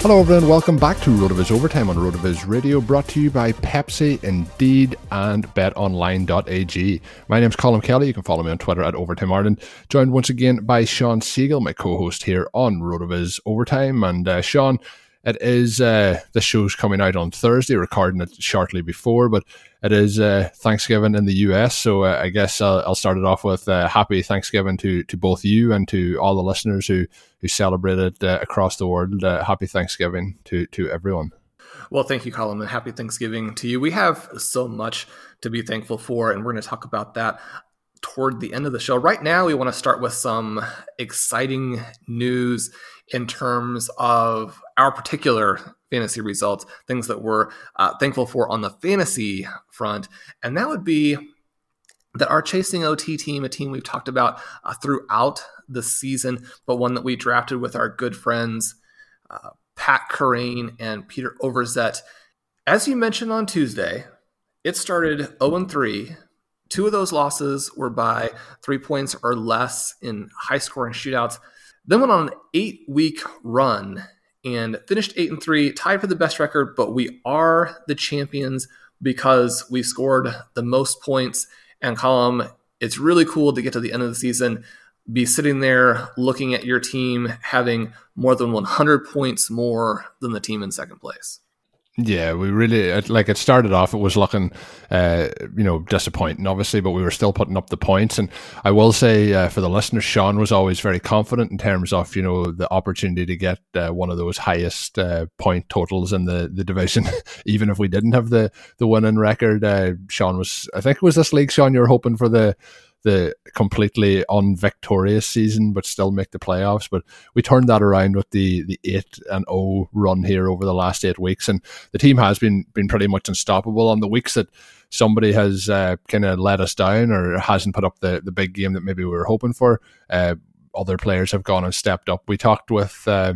Hello, everyone. Welcome back to RotoViz Overtime on RotoViz Radio, brought to you by Pepsi, Indeed, and BetOnline.ag. My name's Colm Kelly. You can follow me on Twitter at Overtime Ireland. Joined once again by Shawn Siegele, my co-host here on RotoViz Overtime. And uh, Shawn, it is uh, the show's coming out on Thursday, recording it shortly before, but it is uh, Thanksgiving in the US. So uh, I guess I'll, I'll, start it off with uh, happy Thanksgiving to to both you and to all the listeners who who celebrated uh, across the world. Uh, happy Thanksgiving to to everyone. Well, thank you, Colm, and happy Thanksgiving to you. We have so much to be thankful for, and we're going to talk about that toward the end of the show. Right now, we want to start with some exciting news in terms of our particular fantasy results, things that we're uh, thankful for on the fantasy front. And that would be that our chasing OT team, a team we've talked about uh, throughout the season, but one that we drafted with our good friends, uh, Pat Kerrane and Peter Overzet. As you mentioned on Tuesday, it started 0 3. Two of those losses were by three points or less in high scoring shootouts. Then went on an eight week run and finished eight and three, tied for the best record, but we are the champions because we scored the most points. And Colm, it's really cool to get to the end of the season, be sitting there looking at your team having more than 100 points more than the team in second place. Yeah, we really like it. Started off, it was looking, uh, you know, disappointing, obviously, but we were still putting up the points. And I will say, uh, for the listeners, Shawn was always very confident in terms of you know the opportunity to get uh, one of those highest uh, point totals in the the division, even if we didn't have the the winning record. Uh, Shawn was, I think, it was this league. Shawn, you're hoping for the the completely unvictorious season, but still make the playoffs. But we turned that around with the the eight and O oh run here over the last eight weeks, and the team has been been pretty much unstoppable. On the weeks that somebody has uh, kind of let us down or hasn't put up the the big game that maybe we were hoping for, uh, other players have gone and stepped up. We talked with. Uh,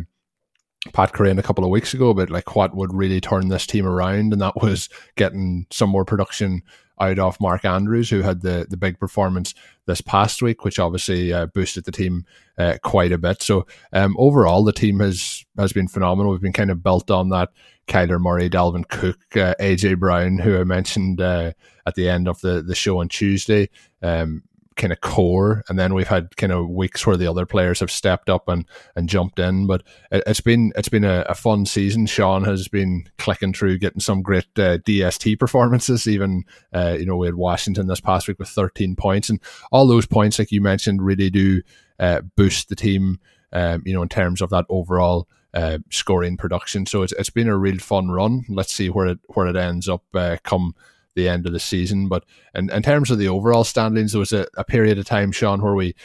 Pat Kerrane a couple of weeks ago about like what would really turn this team around, and that was getting some more production out of Mark Andrews, who had the, the big performance this past week, which obviously uh, boosted the team uh, quite a bit. So um, overall, the team has has been phenomenal. We've been kind of built on that Kyler Murray, Dalvin Cook, uh, AJ Brown, who I mentioned uh, at the end of the, the show on Tuesday. Um, kind of core, and then we've had kind of weeks where the other players have stepped up and, and jumped in. But it, has been it's been a, a, fun season. Shawn has been clicking through, getting some great uh, DST performances. Even uh, you know we had Washington this past week with 13 points, and all those points, like you mentioned, really do uh, boost the team. Um, you know, in terms of that overall uh, scoring production. So it's it's been a real fun run. Let's see where it where it ends up uh, come the end of the season. But in, in terms of the overall standings, there was a, a period of time, Shawn, where we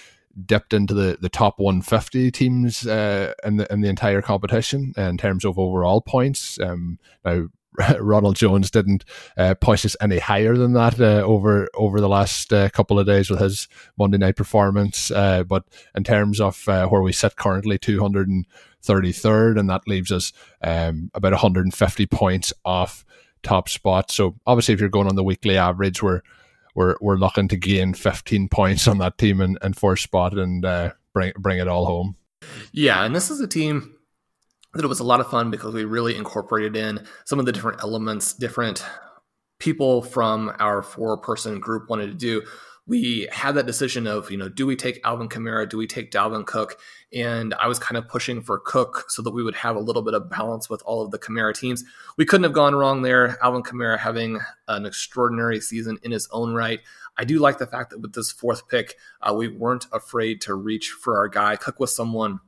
dipped into the, the top 150 teams uh, in the in the entire competition in terms of overall points. Um, now Ronald Jones didn't uh, push us any higher than that uh, over over the last uh, couple of days with his Monday night performance. Uh, but in terms of uh, where we sit currently, 233rd, and that leaves us um, about 150 points off top spot. So obviously, if you're going on the weekly average, we're we're we're looking to gain 15 points on that team and, and first spot and uh, bring bring it all home. Yeah, and this is a team that it was a lot of fun because we really incorporated in some of the different elements, different people from our four person group wanted to do we had that decision of, you know, do we take Alvin Kamara? Do we take Dalvin Cook? And I was kind of pushing for Cook so that we would have a little bit of balance with all of the Kamara teams. We couldn't have gone wrong there. Alvin Kamara having an extraordinary season in his own right. I do like the fact that with this fourth pick, uh, we weren't afraid to reach for our guy. Cook was someone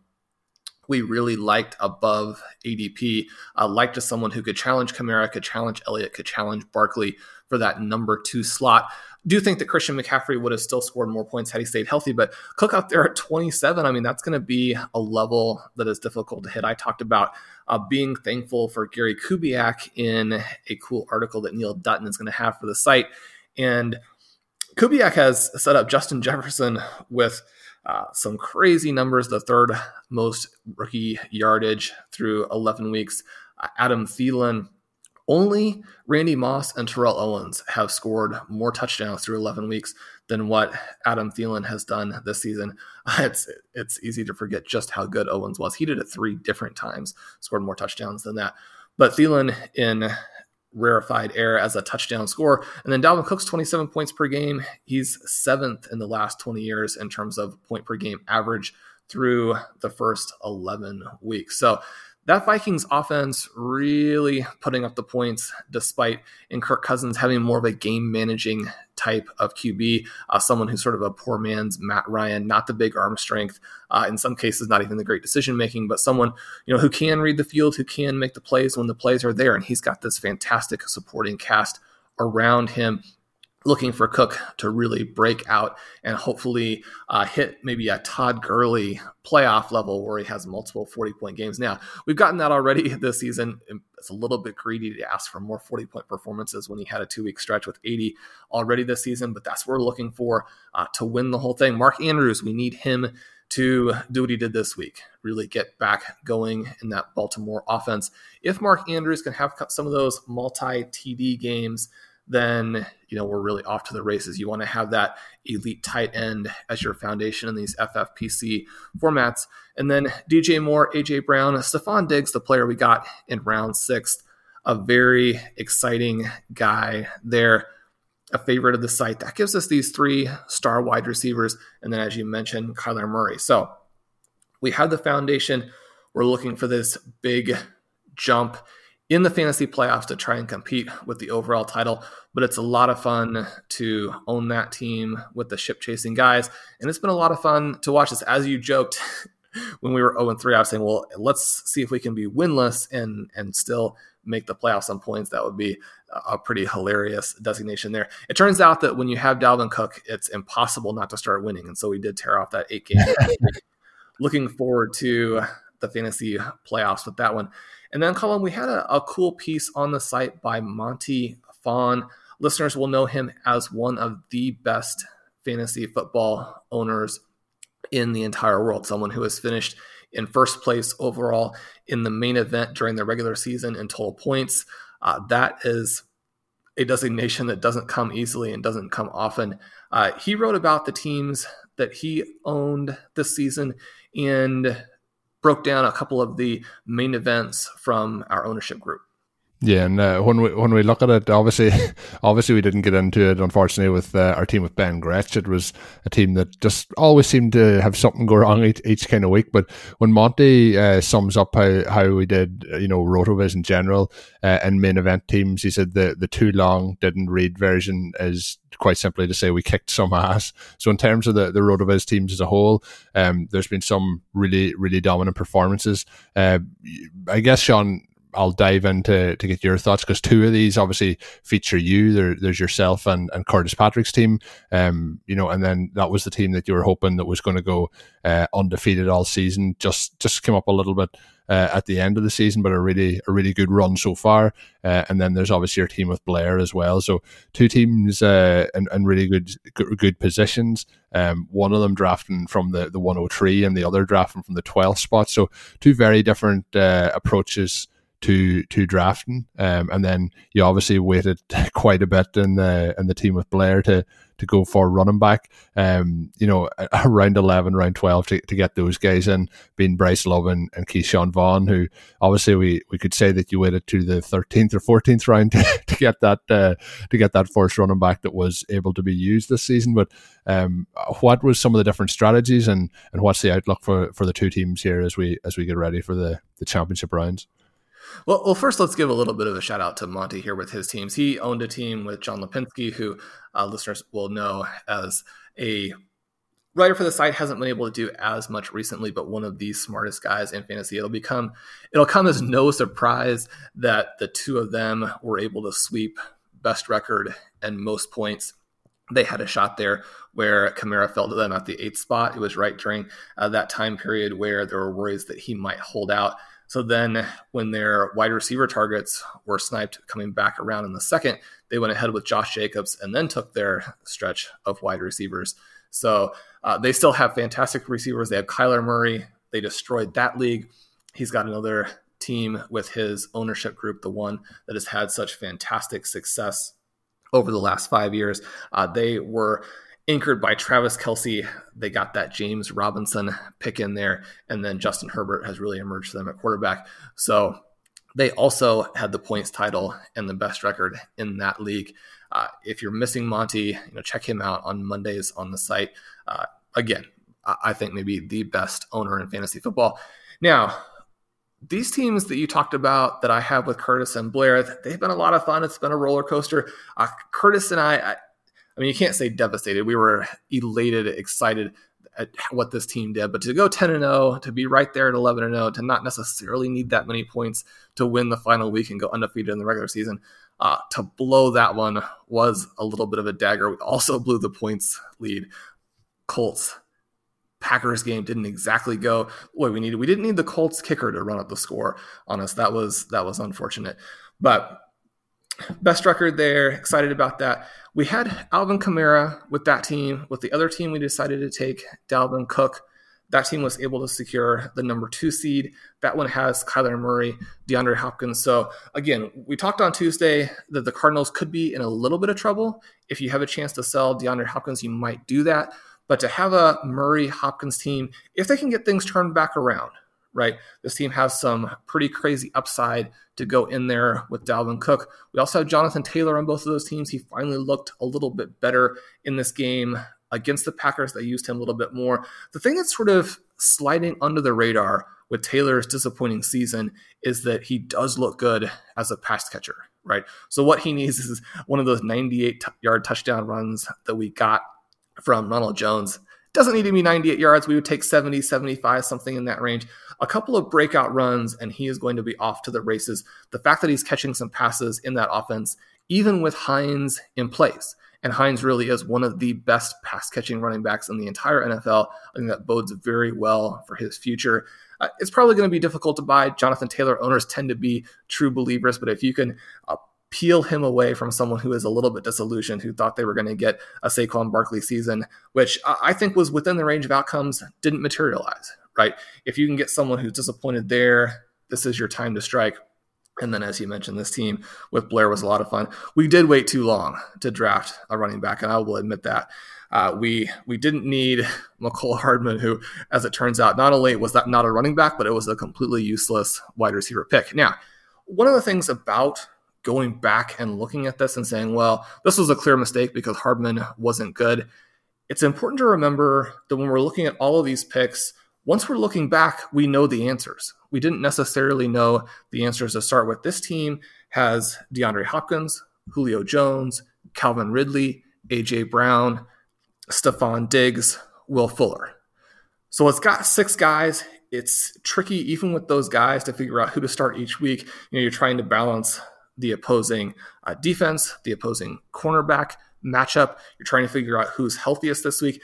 we really liked above ADP, uh, liked as someone who could challenge Kamara, could challenge Elliott, could challenge Barkley for that number two slot do you think that Christian McCaffrey would have still scored more points had he stayed healthy, but Cook out there at 27, I mean, that's going to be a level that is difficult to hit. I talked about uh, being thankful for Gary Kubiak in a cool article that Neil Dutton is going to have for the site. And Kubiak has set up Justin Jefferson with uh, some crazy numbers, the third most rookie yardage through 11 weeks. Uh, Adam Thielen only Randy Moss and Terrell Owens have scored more touchdowns through 11 weeks than what Adam Thielen has done this season. It's it's easy to forget just how good Owens was. He did it three different times, scored more touchdowns than that. But Thielen in rarefied air as a touchdown score. And then Dalvin Cook's 27 points per game. He's seventh in the last 20 years in terms of point per game average through the first 11 weeks. So that Vikings offense really putting up the points despite in Kirk Cousins having more of a game managing type of QB, uh, someone who's sort of a poor man's Matt Ryan, not the big arm strength, uh, in some cases not even the great decision making, but someone you know who can read the field, who can make the plays when the plays are there, and he's got this fantastic supporting cast around him looking for Cook to really break out and hopefully uh, hit maybe a Todd Gurley playoff level where he has multiple 40 point games. Now, we've gotten that already this season. It's a little bit greedy to ask for more 40 point performances when he had a two week stretch with 80 already this season, but that's what we're looking for uh, to win the whole thing. Mark Andrews, we need him to do what he did this week, really get back going in that Baltimore offense. If Mark Andrews can have some of those multi TD games, then you know we're really off to the races. You want to have that elite tight end as your foundation in these FFPC formats, and then DJ Moore, AJ Brown, Stefon Diggs, the player we got in round six, a very exciting guy there, a favorite of the site. That gives us these three star wide receivers, and then as you mentioned, Kyler Murray. So we have the foundation. We're looking for this big jump in the fantasy playoffs to try and compete with the overall title. But it's a lot of fun to own that team with the ship chasing guys. And it's been a lot of fun to watch this. As you joked when we were 0 3, I was saying, well, let's see if we can be winless and and still make the playoffs on points. That would be a pretty hilarious designation there. It turns out that when you have Dalvin Cook, it's impossible not to start winning. And so we did tear off that eight game. Looking forward to the fantasy playoffs with that one. And then, Colm, we had a, a cool piece on the site by Monty Phan. Listeners will know him as one of the best fantasy football owners in the entire world, someone who has finished in first place overall in the main event during the regular season in total points. Uh, that is a designation that doesn't come easily and doesn't come often. Uh, he wrote about the teams that he owned this season and broke down a couple of the main events from our ownership group. Yeah, and uh, when we when we look at it, obviously, obviously we didn't get into it. Unfortunately, with uh, our team with Ben Gretch, it was a team that just always seemed to have something go wrong each, each kind of week. But when Monty uh, sums up how, how we did, you know, Rotoviz in general uh, and main event teams, he said the the too long didn't read version is quite simply to say we kicked some ass. So in terms of the the Rotoviz teams as a whole, um, there's been some really really dominant performances. Uh, I guess Shawn I'll dive into to get your thoughts because two of these obviously feature you. There, there's yourself and, and Curtis Patrick's team. Um, you know, and then that was the team that you were hoping that was going to go uh, undefeated all season. Just just came up a little bit uh, at the end of the season, but a really a really good run so far. Uh, and then there's obviously your team with Blair as well. So two teams uh, in, in really good good positions. Um, one of them drafting from the the 103 and the other drafting from the 12th spot. So two very different uh, approaches to to drafting, um, and then you obviously waited quite a bit in the in the team with Blair to to go for running back. Um, you know, around eleven, round twelve to, to get those guys in, being Bryce Love and, and Ke'Shawn Vaughn, who obviously we, we could say that you waited to the thirteenth or fourteenth round to, to get that uh, to get that first running back that was able to be used this season. But um, what was some of the different strategies and, and what's the outlook for, for the two teams here as we as we get ready for the, the championship rounds? Well, well, first let's give a little bit of a shout out to Monty here with his teams. He owned a team with John Lipinski, who uh, listeners will know as a writer for the site hasn't been able to do as much recently, but one of the smartest guys in fantasy. It'll become it'll come as no surprise that the two of them were able to sweep best record and most points. They had a shot there where Kamara fell to them at the eighth spot. It was right during uh, that time period where there were worries that he might hold out so then, when their wide receiver targets were sniped coming back around in the second, they went ahead with Josh Jacobs and then took their stretch of wide receivers. So uh, they still have fantastic receivers. They have Kyler Murray. They destroyed that league. He's got another team with his ownership group, the one that has had such fantastic success over the last five years. Uh, they were anchored by Travis Kelce. They got that James Robinson pick in there, and then Justin Herbert has really emerged for them at quarterback. So they also had the points title and the best record in that league. Uh, if you're missing Monty, you know, check him out on Mondays on the site. Uh, again, I think maybe the best owner in fantasy football. Now, these teams that you talked about that I have with Curtis and Blair, they've been a lot of fun. It's been a roller coaster. Uh, Curtis and I, I mean, you can't say devastated. We were elated, excited at what this team did, but to go 10 and 0, to be right there at 11 and 0, to not necessarily need that many points to win the final week and go undefeated in the regular season, uh, to blow that one was a little bit of a dagger. We also blew the points lead. Colts Packers game didn't exactly go what we needed. We didn't need the Colts kicker to run up the score on us. That was that was unfortunate. But best record there. Excited about that. We had Alvin Kamara with that team. With the other team, we decided to take Dalvin Cook. That team was able to secure the number two seed. That one has Kyler Murray, DeAndre Hopkins. So, again, we talked on Tuesday that the Cardinals could be in a little bit of trouble. If you have a chance to sell DeAndre Hopkins, you might do that. But to have a Murray Hopkins team, if they can get things turned back around, right? This team has some pretty crazy upside to go in there with Dalvin Cook. We also have Jonathan Taylor on both of those teams. He finally looked a little bit better in this game against the Packers. They used him a little bit more. The thing that's sort of sliding under the radar with Taylor's disappointing season is that he does look good as a pass catcher, right? So what he needs is one of those 98 yard touchdown runs that we got from Ronald Jones. Doesn't need to be 98 yards. We would take 70, 75, something in that range a couple of breakout runs, and he is going to be off to the races. The fact that he's catching some passes in that offense, even with Hines in place, and Hines really is one of the best pass catching running backs in the entire NFL. I think that bodes very well for his future. Uh, it's probably going to be difficult to buy. Jonathan Taylor owners tend to be true believers, but if you can uh, peel him away from someone who is a little bit disillusioned, who thought they were going to get a Saquon Barkley season, which I think was within the range of outcomes, didn't materialize right? If you can get someone who's disappointed there, this is your time to strike. And then, as you mentioned, this team with Blair was a lot of fun. We did wait too long to draft a running back, and I will admit that. Uh, we we didn't need Mecole Hardman, who, as it turns out, not only was that not a running back, but it was a completely useless wide receiver pick. Now, one of the things about going back and looking at this and saying, well, this was a clear mistake because Hardman wasn't good. It's important to remember that when we're looking at all of these picks, once we're looking back, we know the answers. We didn't necessarily know the answers to start with. This team has DeAndre Hopkins, Julio Jones, Calvin Ridley, AJ Brown, Stefon Diggs, Will Fuller. So it's got six guys. It's tricky, even with those guys, to figure out who to start each week. You know, you're trying to balance the opposing uh, defense, the opposing cornerback matchup. You're trying to figure out who's healthiest this week.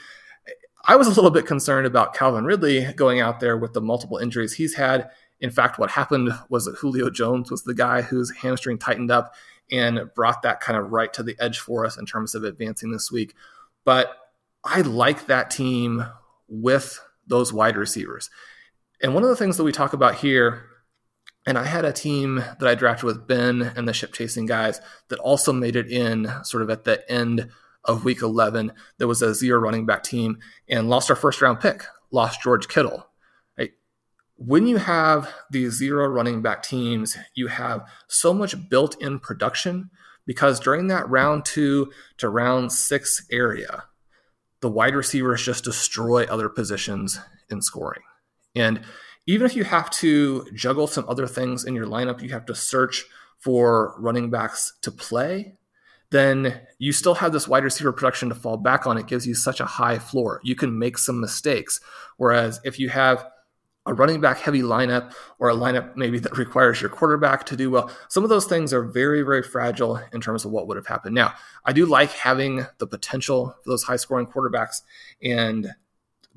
I was a little bit concerned about Calvin Ridley going out there with the multiple injuries he's had. In fact, what happened was that Julio Jones was the guy whose hamstring tightened up and brought that kind of right to the edge for us in terms of advancing this week. But I like that team with those wide receivers. And one of the things that we talk about here, and I had a team that I drafted with Ben and the ship chasing guys that also made it in sort of at the end of week 11. There was a zero running back team and lost our first round pick, lost George Kittle. When you have these zero running back teams, you have so much built in production because during that round two to round six area, the wide receivers just destroy other positions in scoring. And even if you have to juggle some other things in your lineup, you have to search for running backs to play, then you still have this wide receiver production to fall back on. It gives you such a high floor. You can make some mistakes. Whereas if you have a running back heavy lineup or a lineup maybe that requires your quarterback to do well. Some of those things are very, very fragile in terms of what would have happened. Now, I do like having the potential for those high scoring quarterbacks. And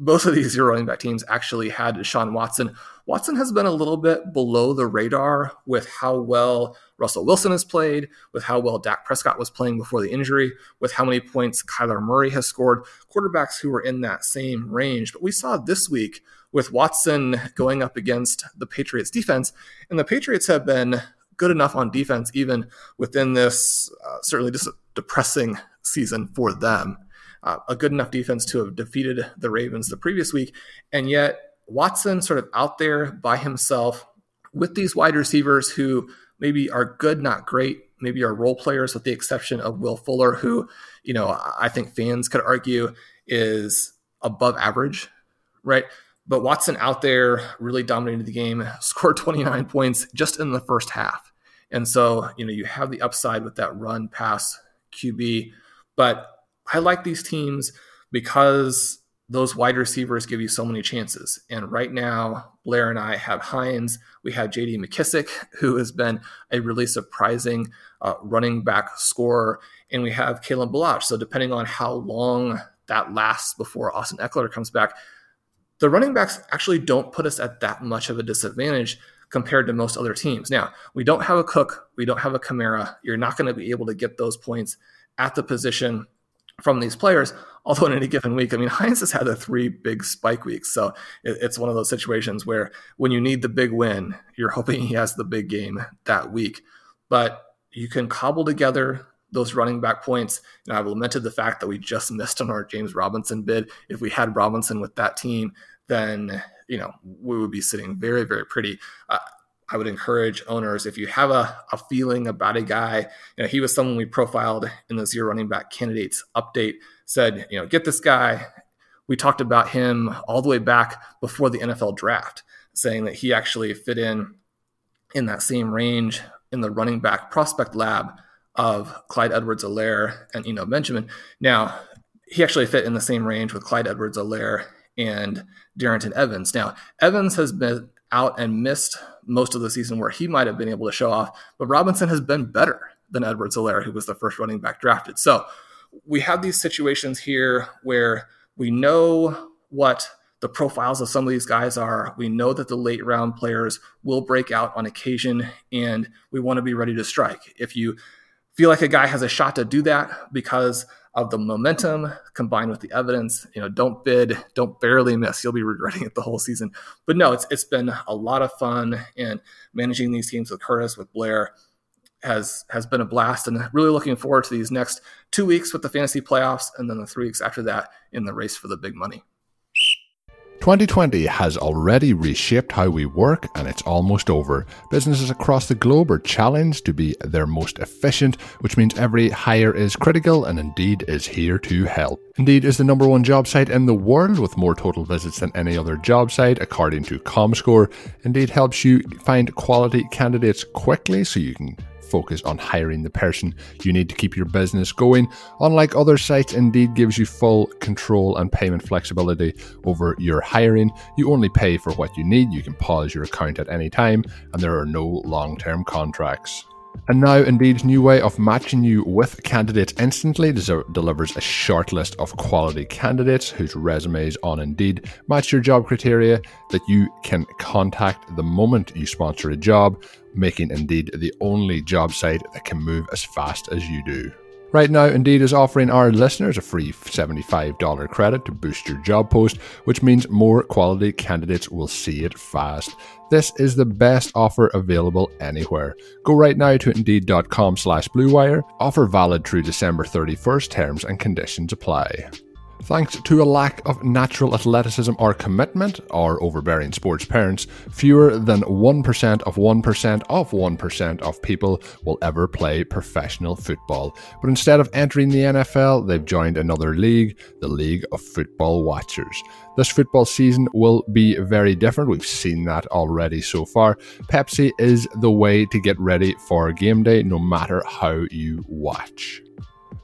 both of these zero running back teams actually had Deshaun Watson. Watson has been a little bit below the radar with how well Russell Wilson has played, with how well Dak Prescott was playing before the injury, with how many points Kyler Murray has scored, quarterbacks who were in that same range. But we saw this week with Watson going up against the Patriots defense. And the Patriots have been good enough on defense, even within this uh, certainly just depressing season for them. Uh, a good enough defense to have defeated the Ravens the previous week. And yet, Watson sort of out there by himself with these wide receivers who maybe are good, not great, maybe are role players, with the exception of Will Fuller, who, you know, I think fans could argue is above average, right? But Watson out there really dominated the game, scored 29 points just in the first half. And so, you know, you have the upside with that run pass QB. But I like these teams because those wide receivers give you so many chances. And right now, Blair and I have Hines. We have JD McKissic, who has been a really surprising uh, running back scorer. And we have Kalen Ballage. So, depending on how long that lasts before Austin Ekeler comes back, the running backs actually don't put us at that much of a disadvantage compared to most other teams. Now, we don't have a Cook, we don't have a Kamara. You're not going to be able to get those points at the position from these players. Although in any given week, I mean, Hines has had the three big spike weeks. So it's one of those situations where when you need the big win, you're hoping he has the big game that week. But you can cobble together those running back points. You know, I've lamented the fact that we just missed on our James Robinson bid. If we had Robinson with that team, then you know we would be sitting very very pretty. Uh, I would encourage owners if you have a, a feeling about a guy, you know, he was someone we profiled in the zero running back candidates update, said, you know, get this guy. We talked about him all the way back before the NFL draft, saying that he actually fit in in that same range in the running back prospect lab of Clyde Edwards Helaire and Eno Benjamin. Now, he actually fit in the same range with Clyde Edwards Helaire and Darrynton Evans. Now, Evans has been out and missed most of the season where he might have been able to show off, but Robinson has been better than Edwards Helaire, who was the first running back drafted. So we have these situations here where we know what the profiles of some of these guys are. We know that the late round players will break out on occasion, and we want to be ready to strike. If you feel like a guy has a shot to do that because of the momentum combined with the evidence. You know, don't bid, don't barely miss. You'll be regretting it the whole season. But no, it's it's been a lot of fun and managing these teams with Curtis, with Blair has has been a blast and really looking forward to these next two weeks with the fantasy playoffs and then the three weeks after that in the race for the big money. 2020 has already reshaped how we work and it's almost over. Businesses across the globe are challenged to be their most efficient, which means every hire is critical and Indeed is here to help. Indeed is the number one job site in the world with more total visits than any other job site, according to ComScore. Indeed helps you find quality candidates quickly so you can focus on hiring the person you need to keep your business going. Unlike other sites, Indeed gives you full control and payment flexibility over your hiring. You only pay for what you need, you can pause your account at any time, and there are no long term contracts. And now, Indeed's new way of matching you with candidates instantly delivers a short list of quality candidates whose resumes on Indeed match your job criteria that you can contact the moment you sponsor a job making Indeed the only job site that can move as fast as you do. Right now, Indeed is offering our listeners a free $75 credit to boost your job post, which means more quality candidates will see it fast. This is the best offer available anywhere. Go right now to indeed.com slash bluewire. Offer valid through December 31st. Terms and conditions apply. Thanks to a lack of natural athleticism or commitment, or overbearing sports parents, fewer than 1% of 1% of 1% of people will ever play professional football. But instead of entering the NFL, they've joined another league, the League of Football Watchers. This football season will be very different. We've seen that already so far. Pepsi is the way to get ready for game day, no matter how you watch.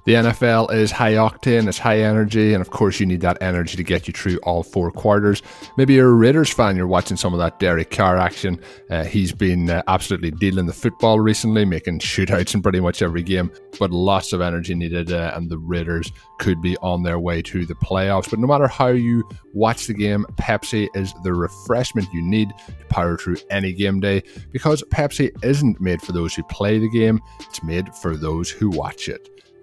The NFL is high octane, it's high energy, and of course, you need that energy to get you through all four quarters. Maybe you're a Raiders fan, you're watching some of that Derek Carr action. Uh, he's been uh, absolutely dealing the football recently, making shootouts in pretty much every game, but lots of energy needed, uh, and the Raiders could be on their way to the playoffs. But no matter how you watch the game, Pepsi is the refreshment you need to power through any game day because Pepsi isn't made for those who play the game, it's made for those who watch it.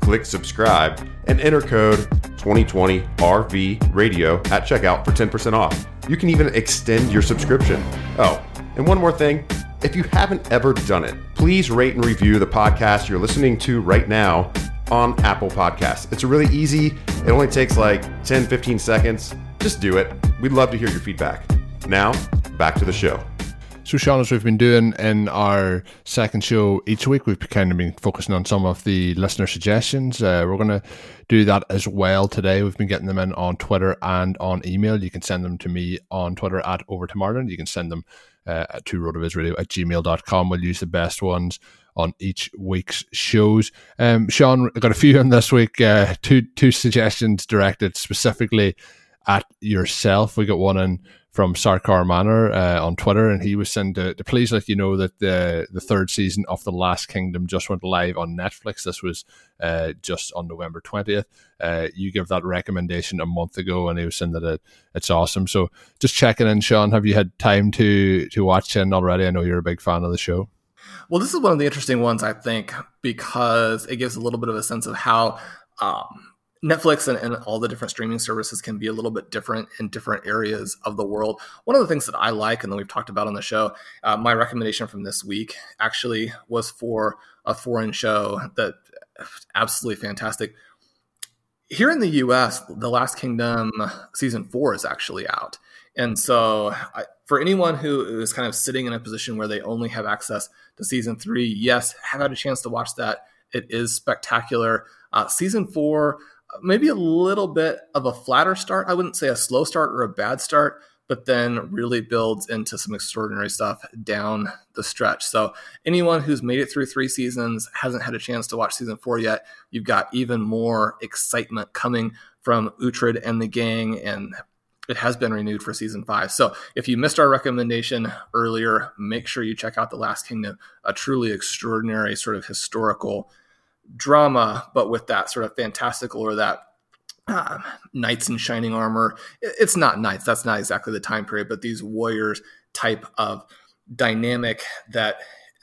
click subscribe, and enter code 2020 RV Radio at checkout for 10% off. You can even extend your subscription. Oh, and one more thing if you haven't ever done it, please rate and review the podcast you're listening to right now on Apple Podcasts. It's really easy, it only takes like 10, 15 seconds. Just do it. We'd love to hear your feedback. Now, back to the show. So, Shawn, as we've been doing in our second show each week, we've kind of been focusing on some of the listener suggestions. Uh, we're going to do that as well today. We've been getting them in on Twitter and on email. You can send them to me on Twitter at Overtime Ireland. You can send them uh, to rotovizradio at gmail.com. We'll use the best ones on each week's shows. Um, Shawn, I got a few in this week. Uh, two two suggestions directed specifically at yourself. We got one in from Sarkar Manor uh, on Twitter, and he was saying to, to, please let you know that the the third season of The Last Kingdom just went live on Netflix. This was uh, just on November twentieth. Uh, you gave that recommendation a month ago, and he was saying that it, it's awesome. So just checking in, Shawn. Have you had time to to watch it already? I know you're a big fan of the show. Well, this is one of the interesting ones, I think, because it gives a little bit of a sense of how. Um, Netflix and, and, all the different streaming services can be a little bit different in different areas of the world. One of the things that I like, and that we've talked about on the show, uh, my recommendation from this week actually was for a foreign show that absolutely fantastic. Here in the US, The Last Kingdom season four is actually out. And so, I, for anyone who is kind of sitting in a position where they only have access to season three, yes, have had a chance to watch that. It is spectacular. Uh, season four, maybe a little bit of a flatter start. I wouldn't say a slow start or a bad start, but then really builds into some extraordinary stuff down the stretch. So, anyone who's made it through three seasons hasn't had a chance to watch season four yet. You've got even more excitement coming from Uhtred and the gang, and it has been renewed for season five. So if you missed our recommendation earlier, make sure you check out The Last Kingdom, a truly extraordinary sort of historical drama, but with that sort of fantastical or that um, knights in shining armor. It's not knights, that's not exactly the time period, but these warriors type of dynamic that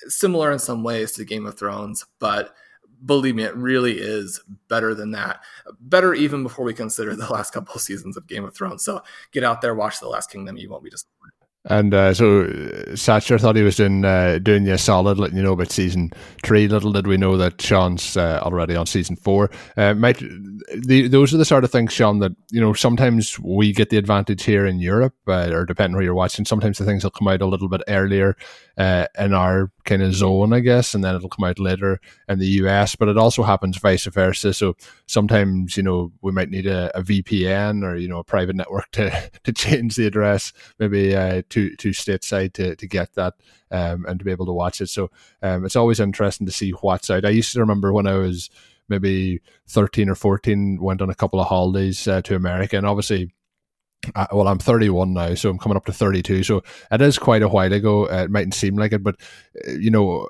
similar in some ways to Game of Thrones, but believe me, it really is better than that. Better even before we consider the last couple of seasons of Game of Thrones. So get out there, watch The Last Kingdom. You won't be disappointed. And uh, so Satcher thought he was doing uh, doing you a solid, letting you know about season three. Little did we know that Shawn's uh, already on season four. Uh, might the, those are the sort of things, Shawn, that you know sometimes we get the advantage here in Europe, uh, or depending where you're watching. Sometimes the things will come out a little bit earlier uh, in our kind of zone, I guess, and then it'll come out later in the US. But it also happens vice versa. So sometimes, you know, we might need a, a VPN or you know a private network to to change the address, maybe uh, to to stateside to to get that um, and to be able to watch it. So um, it's always interesting to see what's out. I used to remember when I was maybe 13 or 14 went on a couple of holidays uh, to america and obviously well, I'm 31 now, so I'm coming up to 32. So it is quite a while ago. Uh, it mightn't seem like it, but uh, you know,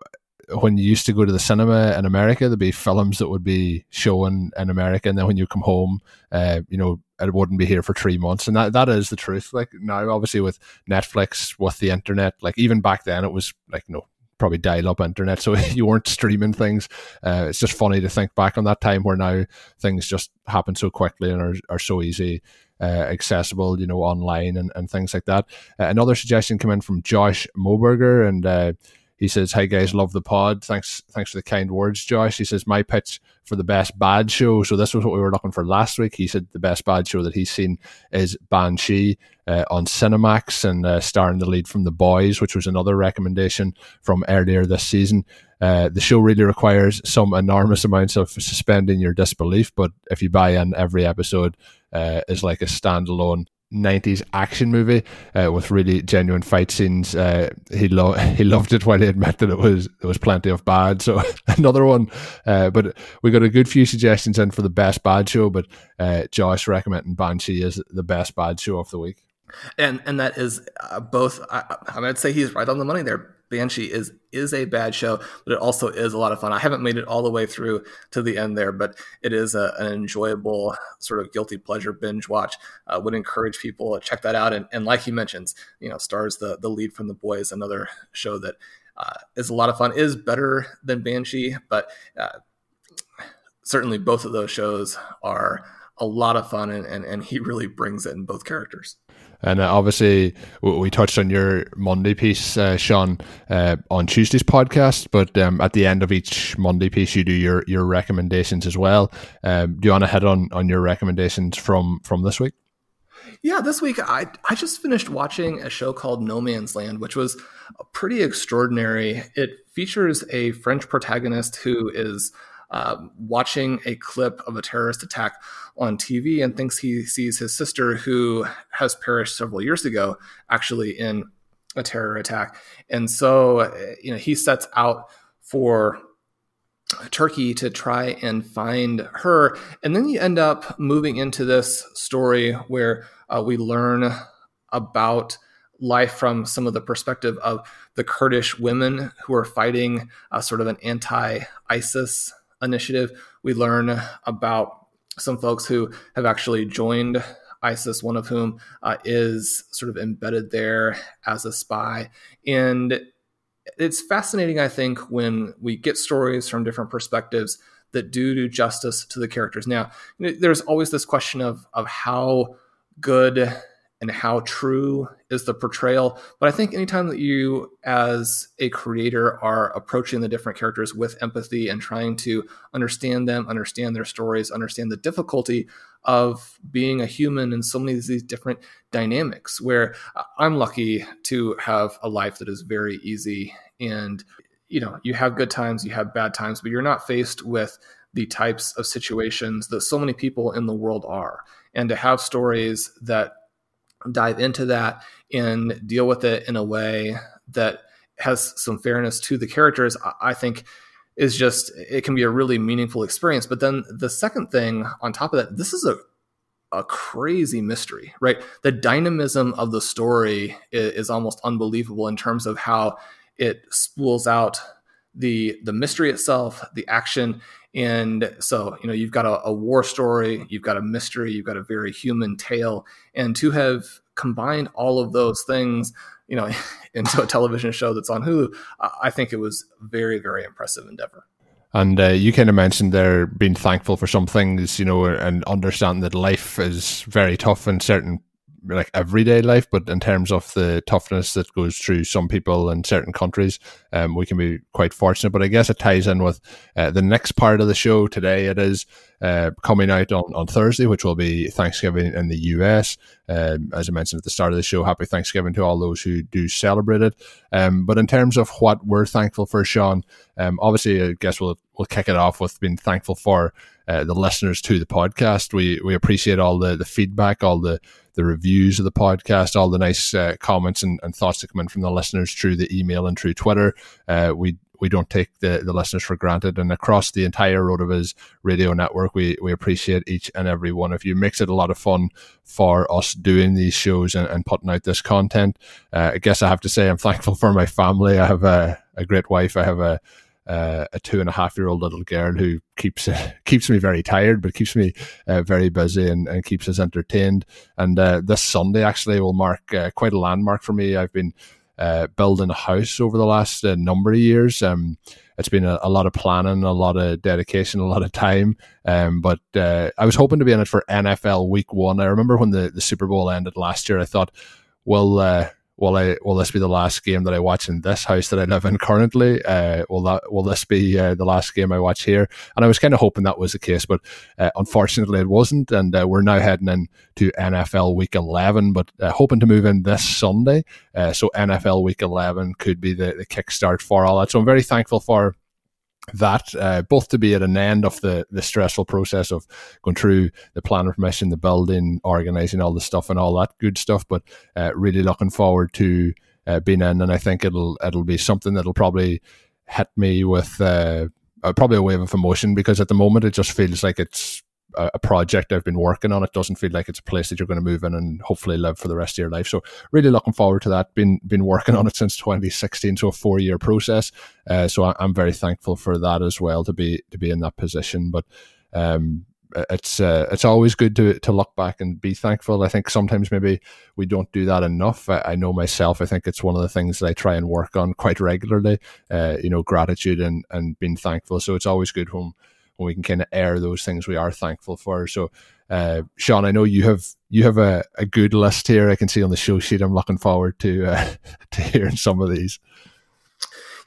when you used to go to the cinema in America, there'd be films that would be showing in America, and then when you come home, uh, you know, it wouldn't be here for three months, and that that is the truth. Like now, obviously with Netflix, with the internet, like even back then, it was like know probably dial up internet, so you weren't streaming things. Uh, it's just funny to think back on that time where now things just happen so quickly and are, are so easy uh, accessible, you know, online and, and things like that. Uh, another suggestion came in from Josh Moberger, and uh, he says, "Hi guys, love the pod. Thanks, thanks for the kind words, Josh." He says, "My pitch for the best bad show." So this was what we were looking for last week. He said the best bad show that he's seen is Banshee uh, on Cinemax and uh, starring the lead from The Boys, which was another recommendation from earlier this season. Uh, the show really requires some enormous amounts of suspending your disbelief, but if you buy in, every episode uh, is like a standalone 90s action movie uh, with really genuine fight scenes. Uh, he lo- he loved it while he admitted that it was there was plenty of bad. So another one, uh, but we got a good few suggestions in for the best bad show. But uh, Josh recommending Banshee is the best bad show of the week. And and that is uh, both. I, I would say he's right on the money there. Banshee is is a bad show, but it also is a lot of fun. I haven't made it all the way through to the end there, but it is a, an enjoyable sort of guilty pleasure binge watch. Uh, would encourage people to check that out. And, and like he mentions, you know, stars the the lead from the boys, another show that uh, is a lot of fun. Is better than Banshee, but uh, certainly both of those shows are a lot of fun, and, and, and he really brings it in both characters. And uh, obviously, we touched on your Monday piece, uh, Shawn, uh, on Tuesday's podcast. But um, at the end of each Monday piece, you do your, your recommendations as well. Um, do you want to head on on your recommendations from from this week? Yeah, this week I I just finished watching a show called No Man's Land, which was pretty extraordinary. It features a French protagonist who is uh, watching a clip of a terrorist attack on TV and thinks he sees his sister, who has perished several years ago, actually in a terror attack. And so, you know, he sets out for Turkey to try and find her. And then you end up moving into this story where uh, we learn about life from some of the perspective of the Kurdish women who are fighting uh, sort of an anti ISIS initiative. We learn about some folks who have actually joined ISIS, one of whom uh, is sort of embedded there as a spy. And it's fascinating, I think, when we get stories from different perspectives that do do justice to the characters. Now, there's always this question of of how good and how true is the portrayal. But I think anytime that you, as a creator, are approaching the different characters with empathy and trying to understand them, understand their stories, understand the difficulty of being a human in so many of these different dynamics, where I'm lucky to have a life that is very easy and you know you have good times you have bad times but you're not faced with the types of situations that so many people in the world are and to have stories that dive into that and deal with it in a way that has some fairness to the characters, I think is just it can be a really meaningful experience. But then the second thing on top of that, this is a a crazy mystery, right? The dynamism of the story is, is, almost unbelievable in terms of how it spools out the the mystery itself, the action, and so you know you've got a, a war story, you've got a mystery, you've got a very human tale, and to have combined all of those things, you know, into a television show that's on Hulu, I think it was very very impressive endeavor. And uh, you kind of mentioned there being thankful for some things, you know, and understanding that life is very tough in certain like everyday life, but in terms of the toughness that goes through some people in certain countries, um, we can be quite fortunate. But I guess it ties in with uh, the next part of the show today. It is uh, coming out on, on Thursday, which will be Thanksgiving in the US. Um, as I mentioned at the start of the show, happy Thanksgiving to all those who do celebrate it. Um, but in terms of what we're thankful for, Shawn, um, obviously, I guess we'll we'll kick it off with being thankful for uh, the listeners to the podcast. We we appreciate all the the feedback, all the the reviews of the podcast, all the nice uh, comments and, and, thoughts that come in from the listeners through the email and through Twitter. Uh, we we don't take the, the listeners for granted. And across the entire RotoViz radio network, we, we appreciate each and every one of you. Makes it a lot of fun for us doing these shows and, and putting out this content. Uh, I guess I have to say I'm thankful for my family. I have a, a great wife. I have a uh, a two and a half year old little girl who keeps uh, keeps me very tired, but keeps me uh, very busy and, and keeps us entertained. And uh, this Sunday actually will mark uh, quite a landmark for me. I've been uh, building a house over the last number of years. Um, it's been a, a, lot of planning, a lot of dedication, a lot of time. Um, but I was hoping to be in it for NFL Week One. I remember when the, the Super Bowl ended last year. I thought, well will I will this be the last game that I watch in this house that I live in currently? Uh, will that will this be uh, the last game I watch here? And I was kind of hoping that was the case, but uh, unfortunately it wasn't. And uh, we're now heading in to NFL Week 11, but uh, hoping to move in this Sunday. Uh, so NFL Week 11 could be the the kickstart for all that. So I'm very thankful for that uh, both to be at an end of the the stressful process of going through the planning permission, the building, organizing all the stuff and all that good stuff, but uh, really looking forward to uh, being in, and I think it'll it'll be something that'll probably hit me with uh, probably a wave of emotion because at the moment it just feels like it's a project I've been working on. It doesn't feel like it's a place that you're going to move in and hopefully live for the rest of your life. So really looking forward to that. Been been working on it since 2016, so a four year process. Uh, so I'm very thankful for that as well to be to be in that position. But um, it's uh, it's always good to to look back and be thankful. I think sometimes maybe we don't do that enough. I, I know myself. I think it's one of the things that I try and work on quite regularly. Uh, you know, gratitude and and being thankful. So it's always good when we can kind of air those things we are thankful for. So, uh, Shawn, I know you have you have a, a good list here. I can see on the show sheet. I'm looking forward to uh, to hearing some of these.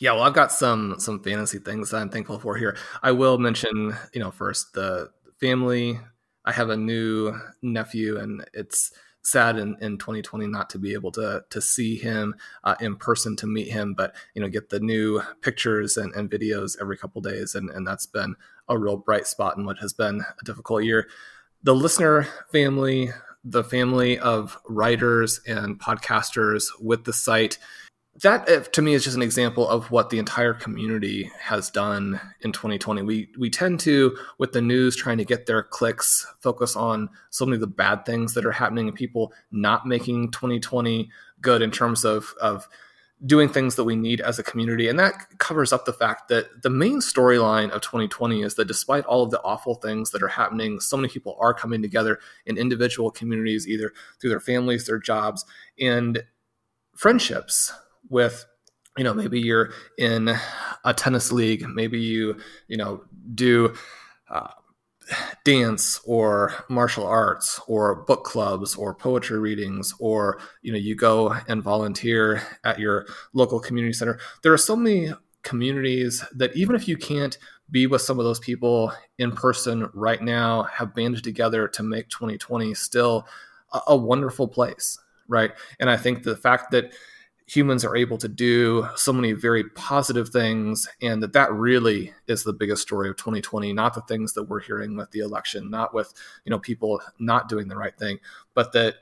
Yeah, well, I've got some some fantasy things that I'm thankful for here. I will mention, you know, first the family. I have a new nephew, and it's sad in, in 2020 not to be able to to see him uh, in person to meet him but you know get the new pictures and, and videos every couple days and, and that's been a real bright spot in what has been a difficult year. The listener family the family of writers and podcasters with the site that eh, to me is just an example of what the entire community has done in 2020 we we tend to with the news trying to get their clicks focus on so many of the bad things that are happening and people not making 2020 good in terms of of doing things that we need as a community. And that covers up the fact that the main storyline of 2020 is that despite all of the awful things that are happening so many people are coming together in individual communities either through their families their jobs and friendships with you know maybe you're in a tennis league maybe you you know do uh, dance or martial arts or book clubs or poetry readings or you know you go and volunteer at your local community center. There are so many communities that even if you can't be with some of those people in person right now have banded together to make 2020 still a, a wonderful place right? And i think the fact that humans are able to do so many very positive things and that that really is the biggest story of 2020 not the things that we're hearing with the election not with you know people not doing the right thing but that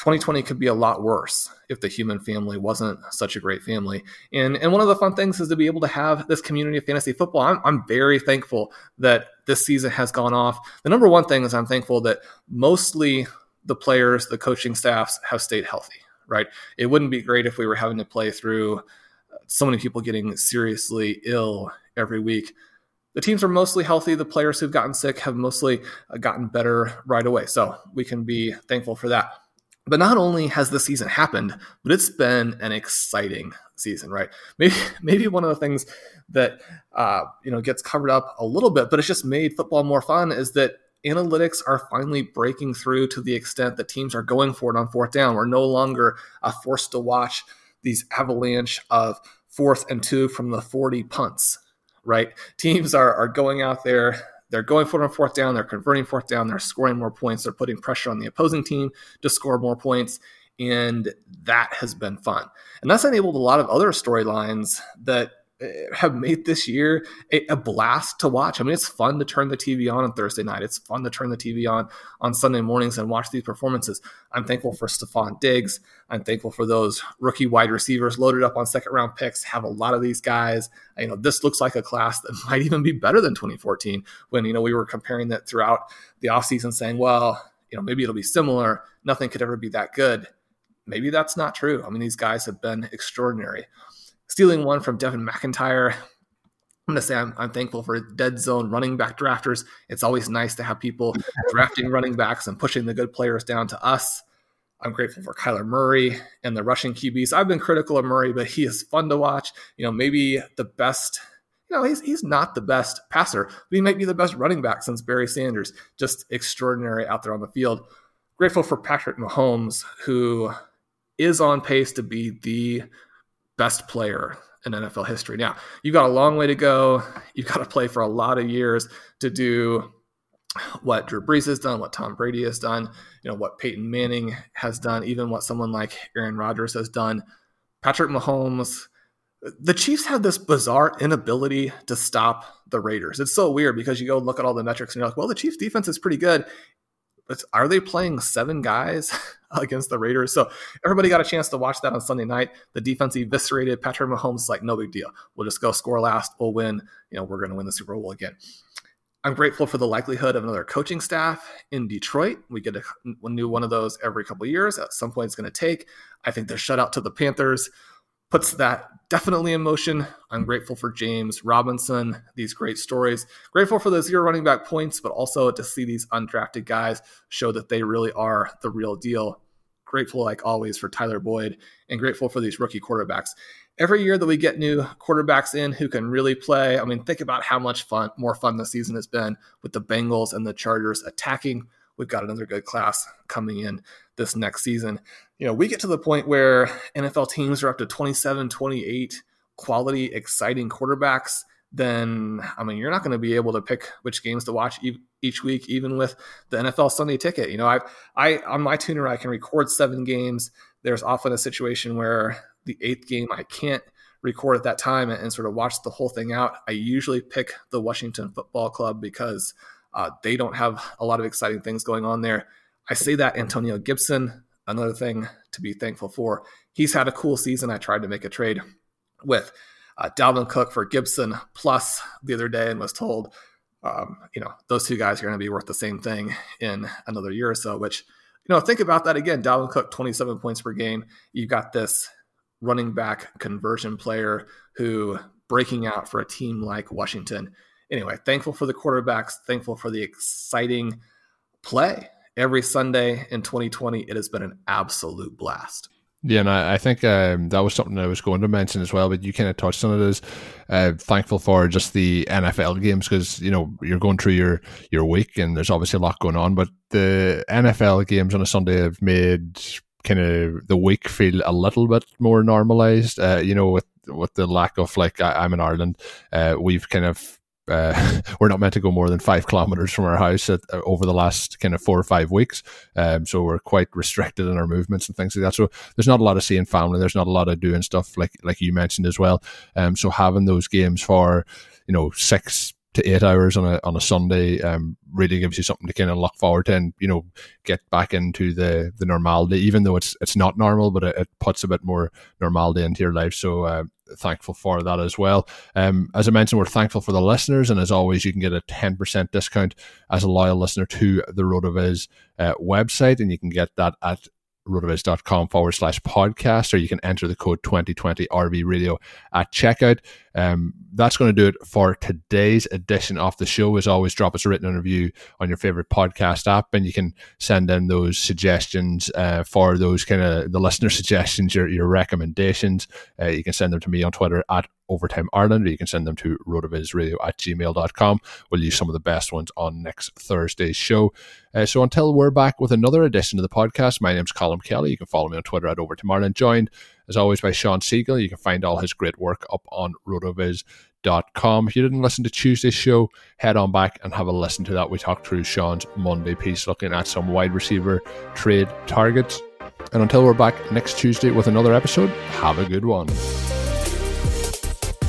2020 could be a lot worse if the human family wasn't such a great family. And and one of the fun things is to be able to have this community of fantasy football. I'm, I'm very thankful that this season has gone off. The number one thing is I'm thankful that mostly the players, the coaching staffs have stayed healthy, right? It wouldn't be great if we were having to play through so many people getting seriously ill every week. The teams are mostly healthy. The players who've gotten sick have mostly gotten better right away. So we can be thankful for that. But not only has the season happened, but it's been an exciting season, right? Maybe maybe one of the things that uh, you know gets covered up a little bit, but it's just made football more fun is that analytics are finally breaking through to the extent that teams are going for it on fourth down. We're no longer uh, forced to watch these avalanche of fourth and two from the 40 punts, right? Teams are, are going out there they're going for it on fourth down. They're converting fourth down. They're scoring more points. They're putting pressure on the opposing team to score more points. And that has been fun. And that's enabled a lot of other storylines that Eh, have made this year a, blast to watch. I mean, it's fun to turn the TV on on Thursday night. It's fun to turn the TV on on Sunday mornings and watch these performances. I'm thankful for Stefon Diggs. I'm thankful for those rookie wide receivers loaded up on second round picks. Have a lot of these guys. You know, this looks like a class that might even be better than 2014 when, you know, we were comparing that throughout the offseason saying, well, you know, maybe it'll be similar. Nothing could ever be that good. Maybe that's not true. I mean, these guys have been extraordinary stealing one from Devin McIntyre. I'm going to say I'm, I'm, thankful for dead zone running back drafters. It's always nice to have people drafting running backs and pushing the good players down to us. I'm grateful for Kyler Murray and the rushing QBs. I've been critical of Murray, but he is fun to watch. You know, maybe the best. You know, he's he's not the best passer, but he might be the best running back since Barry Sanders. Just extraordinary out there on the field. Grateful for Patrick Mahomes, who is on pace to be the best player in NFL history. Now, you've got a long way to go. You've got to play for a lot of years to do what Drew Brees has done, what Tom Brady has done, you know, what Peyton Manning has done, even what someone like Aaron Rodgers has done. Patrick Mahomes, the Chiefs have this bizarre inability to stop the Raiders. It's so weird because you go and look at all the metrics and you're like, well, the Chiefs defense is pretty good. But are they playing seven guys against the Raiders. So everybody got a chance to watch that on Sunday night. The defense eviscerated Patrick Mahomes. Like no big deal. We'll just go score last. We'll win. You know we're going to win the Super Bowl again. I'm grateful for the likelihood of another coaching staff in Detroit. We get a, new one of those every couple years. At some point, it's going to take. I think the shutout to the Panthers puts that definitely in motion. I'm grateful for James Robinson, these great stories. Grateful for those zero running back points, but also to see these undrafted guys show that they really are the real deal. Grateful, like always, for Tyler Boyd and grateful for these rookie quarterbacks. Every year that we get new quarterbacks in who can really play, I mean, think about how much fun, more fun the season has been with the Bengals and the Chargers attacking. We've got another good class coming in this next season you know, we get to the point where NFL teams are up to 27, 28 quality, exciting quarterbacks, then I mean, you're not going to be able to pick which games to watch each week, even with the NFL Sunday ticket. You know, I, I on my tuner, I can record seven games. There's often a situation where the eighth game I can't record at that time and, and sort of watch the whole thing out. I usually pick the Washington Football Club because uh, they don't have a lot of exciting things going on there. I say that Antonio Gibson another thing to be thankful for. He's had a cool season. I tried to make a trade with uh, Dalvin Cook for Gibson plus the other day and was told, um, you know, those two guys are going to be worth the same thing in another year or so, which, you know, think about that again. Dalvin Cook, 27 points per game. You've got this running back conversion player who breaking out for a team like Washington. Anyway, thankful for the quarterbacks, thankful for the exciting play every Sunday in 2020. It has been an absolute blast. Yeah, and I, I think um, that was something I was going to mention as well, but you kind of touched on it. Is uh, thankful for just the NFL games because you know you're going through your your week and there's obviously a lot going on, but the NFL games on a Sunday have made kind of the week feel a little bit more normalized. Uh, you know, with with the lack of like I, am in Ireland, uh, we've kind of uh, we're not meant to go more than five kilometers from our house at, uh, over the last kind of four or five weeks. Um, so we're quite restricted in our movements and things like that. So there's not a lot of seeing family. There's not a lot of doing stuff like like you mentioned as well. Um, so having those games for you know six to eight hours on a on a Sunday um, really gives you something to kind of look forward to and you know get back into the the normality even though it's it's not normal but it, it puts a bit more normality into your life so uh, thankful for that as well. Um, as I mentioned we're thankful for the listeners and as always you can get a 10% discount as a loyal listener to the RotoViz uh, website and you can get that at rotoviz.com forward slash podcast, or you can enter the code 2020 RV radio at checkout. Um, that's going to do it for today's edition of the show. As always, drop us a written review on your favorite podcast app, and you can send in those suggestions uh, for those kind of the listener suggestions, your, your recommendations. Uh, you can send them to me on Twitter at Overtime Ireland, or you can send them to rotovizradio at gmail.com. We'll use some of the best ones on next Thursday's show. Uh, so until we're back with another edition of the podcast, my name's Colm Kelly. You can follow me on Twitter at Overtime Ireland, joined as always by Shawn Siegele. You can find all his great work up on rotoviz.com. If you didn't listen to Tuesday's show, head on back and have a listen to that. We talked through Shawn's Monday piece looking at some wide receiver trade targets. And until we're back next Tuesday with another episode, have a good one.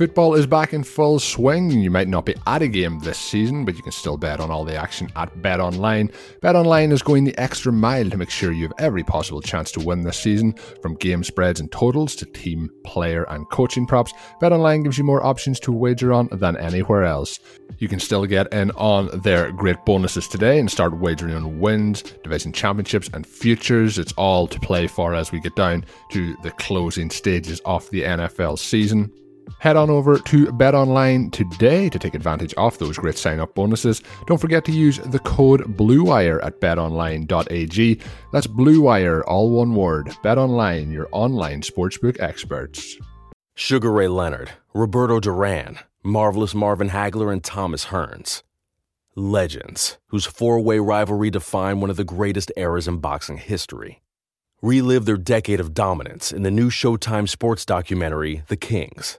Football is back in full swing. You might not be at a game this season, but you can still bet on all the action at BetOnline. BetOnline is going the extra mile to make sure you have every possible chance to win this season, from game spreads and totals to team, player, and coaching props. BetOnline gives you more options to wager on than anywhere else. You can still get in on their great bonuses today and start wagering on wins, division championships, and futures. It's all to play for as we get down to the closing stages of the NFL season. Head on over to BetOnline today to take advantage of those great sign up bonuses. Don't forget to use the code BLUEWIRE at betonline.ag. That's BLUEWIRE, all one word. BetOnline, your online sportsbook experts. Sugar Ray Leonard, Roberto Duran, Marvelous Marvin Hagler, and Thomas Hearns. Legends, whose four way rivalry defined one of the greatest eras in boxing history. Relive their decade of dominance in the new Showtime sports documentary, The Kings